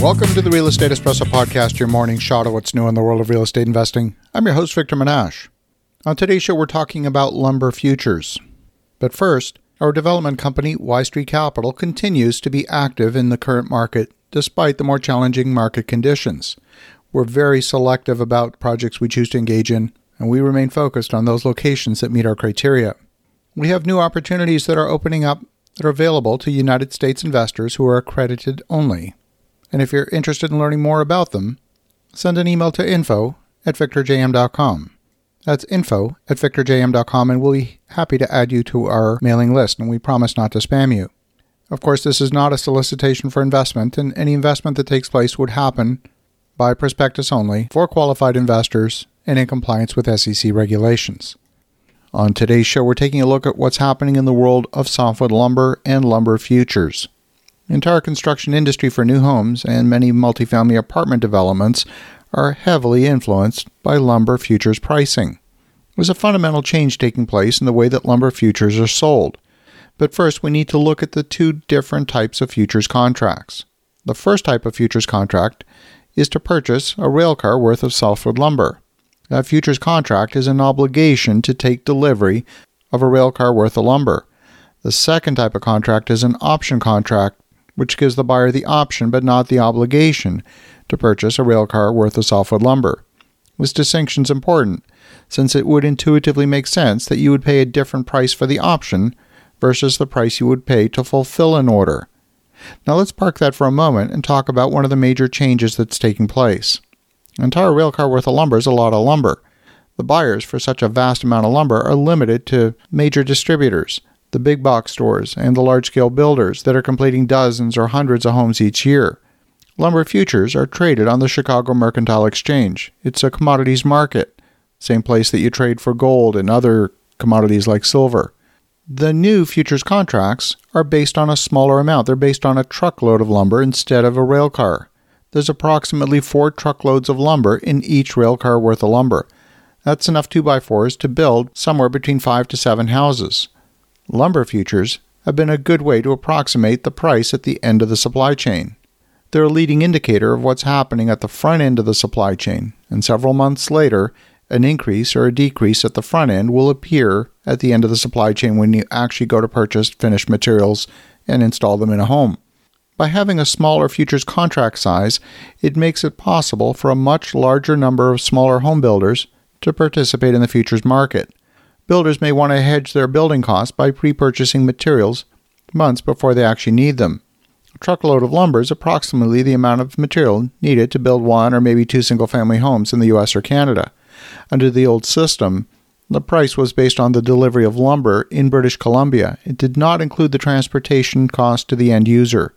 Welcome to the Real Estate Espresso Podcast, your morning shot of what's new in the world of real estate investing. I'm your host, Victor Menasce. On today's show, we're talking about lumber futures. But first, our development company, Y Street Capital, continues to be active in the current market despite the more challenging market conditions. We're very selective about projects we choose to engage in, and we remain focused on those locations that meet our criteria. We have new opportunities that are opening up that are available to United States investors who are accredited only. And if you're interested in learning more about them, send an email to info at victorjm.com. That's info at victorjm.com, and we'll be happy to add you to our mailing list, and we promise not to spam you. Of course, this is not a solicitation for investment, and any investment that takes place would happen by prospectus only for qualified investors and in compliance with SEC regulations. On today's show, we're taking a look at what's happening in the world of softwood lumber and lumber futures. Entire construction industry for new homes and many multifamily apartment developments are heavily influenced by lumber futures pricing. There's a fundamental change taking place in the way that lumber futures are sold. But first, we need to look at the two different types of futures contracts. The first type of futures contract is to purchase a railcar worth of softwood lumber. That futures contract is an obligation to take delivery of a railcar worth of lumber. The second type of contract is an option contract which gives the buyer the option but not the obligation to purchase a railcar worth of softwood lumber. This distinction is important, since it would intuitively make sense that you would pay a different price for the option versus the price you would pay to fulfill an order. Now let's park that for a moment and talk about one of the major changes that's taking place. An entire railcar worth of lumber is a lot of lumber. The buyers for such a vast amount of lumber are limited to major distributors, the big box stores, and the large scale builders that are completing dozens or hundreds of homes each year. Lumber futures are traded on the Chicago Mercantile Exchange. It's a commodities market, same place that you trade for gold and other commodities like silver. The new futures contracts are based on a smaller amount. They're based on a truckload of lumber instead of a rail car. There's approximately four truckloads of lumber in each rail car worth of lumber. That's enough 2x4s to build somewhere between 5 to 7 houses lumber futures have been a good way to approximate the price at the end of the supply chain. They're a leading indicator of what's happening at the front end of the supply chain, and several months later, an increase or a decrease at the front end will appear at the end of the supply chain when you actually go to purchase finished materials and install them in a home. By having a smaller futures contract size, it makes it possible for a much larger number of smaller home builders to participate in the futures market builders may want to hedge their building costs by pre purchasing materials months before they actually need them. A truckload of lumber is approximately the amount of material needed to build one or maybe two single family homes in the US or Canada. Under the old system, the price was based on the delivery of lumber in British Columbia. It did not include the transportation cost to the end user.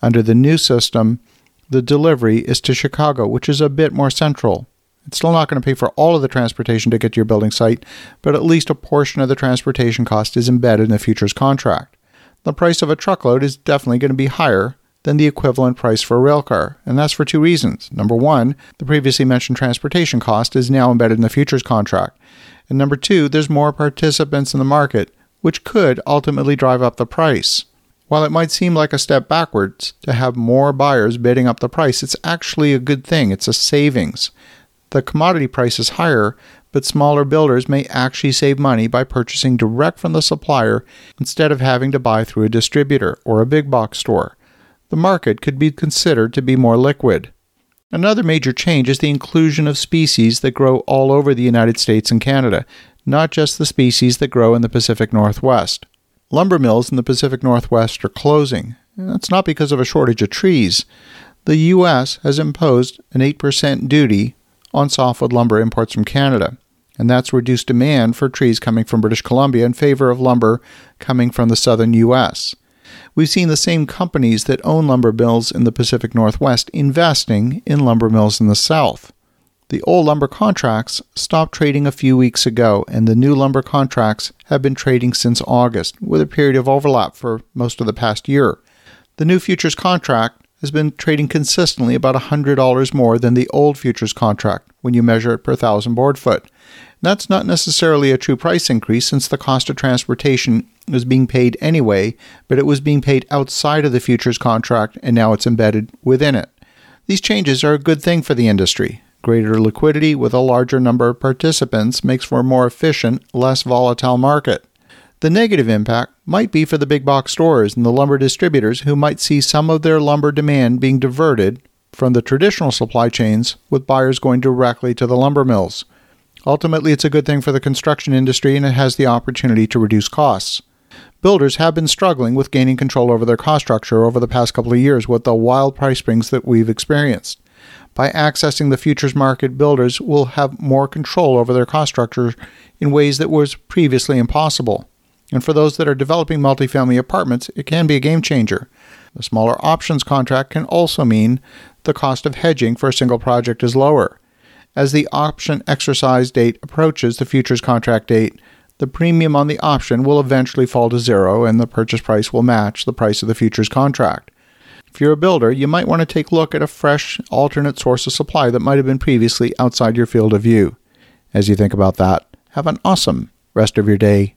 Under the new system, the delivery is to Chicago, which is a bit more central. It's still not going to pay for all of the transportation to get to your building site, but at least a portion of the transportation cost is embedded in the futures contract. The price of a truckload is definitely going to be higher than the equivalent price for a railcar, and that's for two reasons. Number one, the previously mentioned transportation cost is now embedded in the futures contract. And number two, there's more participants in the market, which could ultimately drive up the price. While it might seem like a step backwards to have more buyers bidding up the price, it's actually a good thing. It's a savings the commodity price is higher, but smaller builders may actually save money by purchasing direct from the supplier instead of having to buy through a distributor or a big box store. The market could be considered to be more liquid. Another major change is the inclusion of species that grow all over the United States and Canada, not just the species that grow in the Pacific Northwest. Lumber mills in the Pacific Northwest are closing. That's not because of a shortage of trees. The U.S. has imposed an 8% duty on softwood lumber imports from Canada, and that's reduced demand for trees coming from British Columbia in favor of lumber coming from the southern U.S. We've seen the same companies that own lumber mills in the Pacific Northwest investing in lumber mills in the South. The old lumber contracts stopped trading a few weeks ago, and the new lumber contracts have been trading since August, with a period of overlap for most of the past year. The new futures contract has been trading consistently about $100 more than the old futures contract when you measure it per thousand board foot. That's not necessarily a true price increase since the cost of transportation was being paid anyway, but it was being paid outside of the futures contract and now it's embedded within it. These changes are a good thing for the industry. Greater liquidity with a larger number of participants makes for a more efficient, less volatile market. The negative impact might be for the big box stores and the lumber distributors who might see some of their lumber demand being diverted from the traditional supply chains, with buyers going directly to the lumber mills. Ultimately, it's a good thing for the construction industry and it has the opportunity to reduce costs. Builders have been struggling with gaining control over their cost structure over the past couple of years with the wild price springs that we've experienced. By accessing the futures market, builders will have more control over their cost structure in ways that was previously impossible. And for those that are developing multifamily apartments, it can be a game changer. The smaller options contract can also mean the cost of hedging for a single project is lower. As the option exercise date approaches the futures contract date, the premium on the option will eventually fall to zero and the purchase price will match the price of the futures contract. If you're a builder, you might want to take a look at a fresh alternate source of supply that might have been previously outside your field of view. As you think about that, have an awesome rest of your day.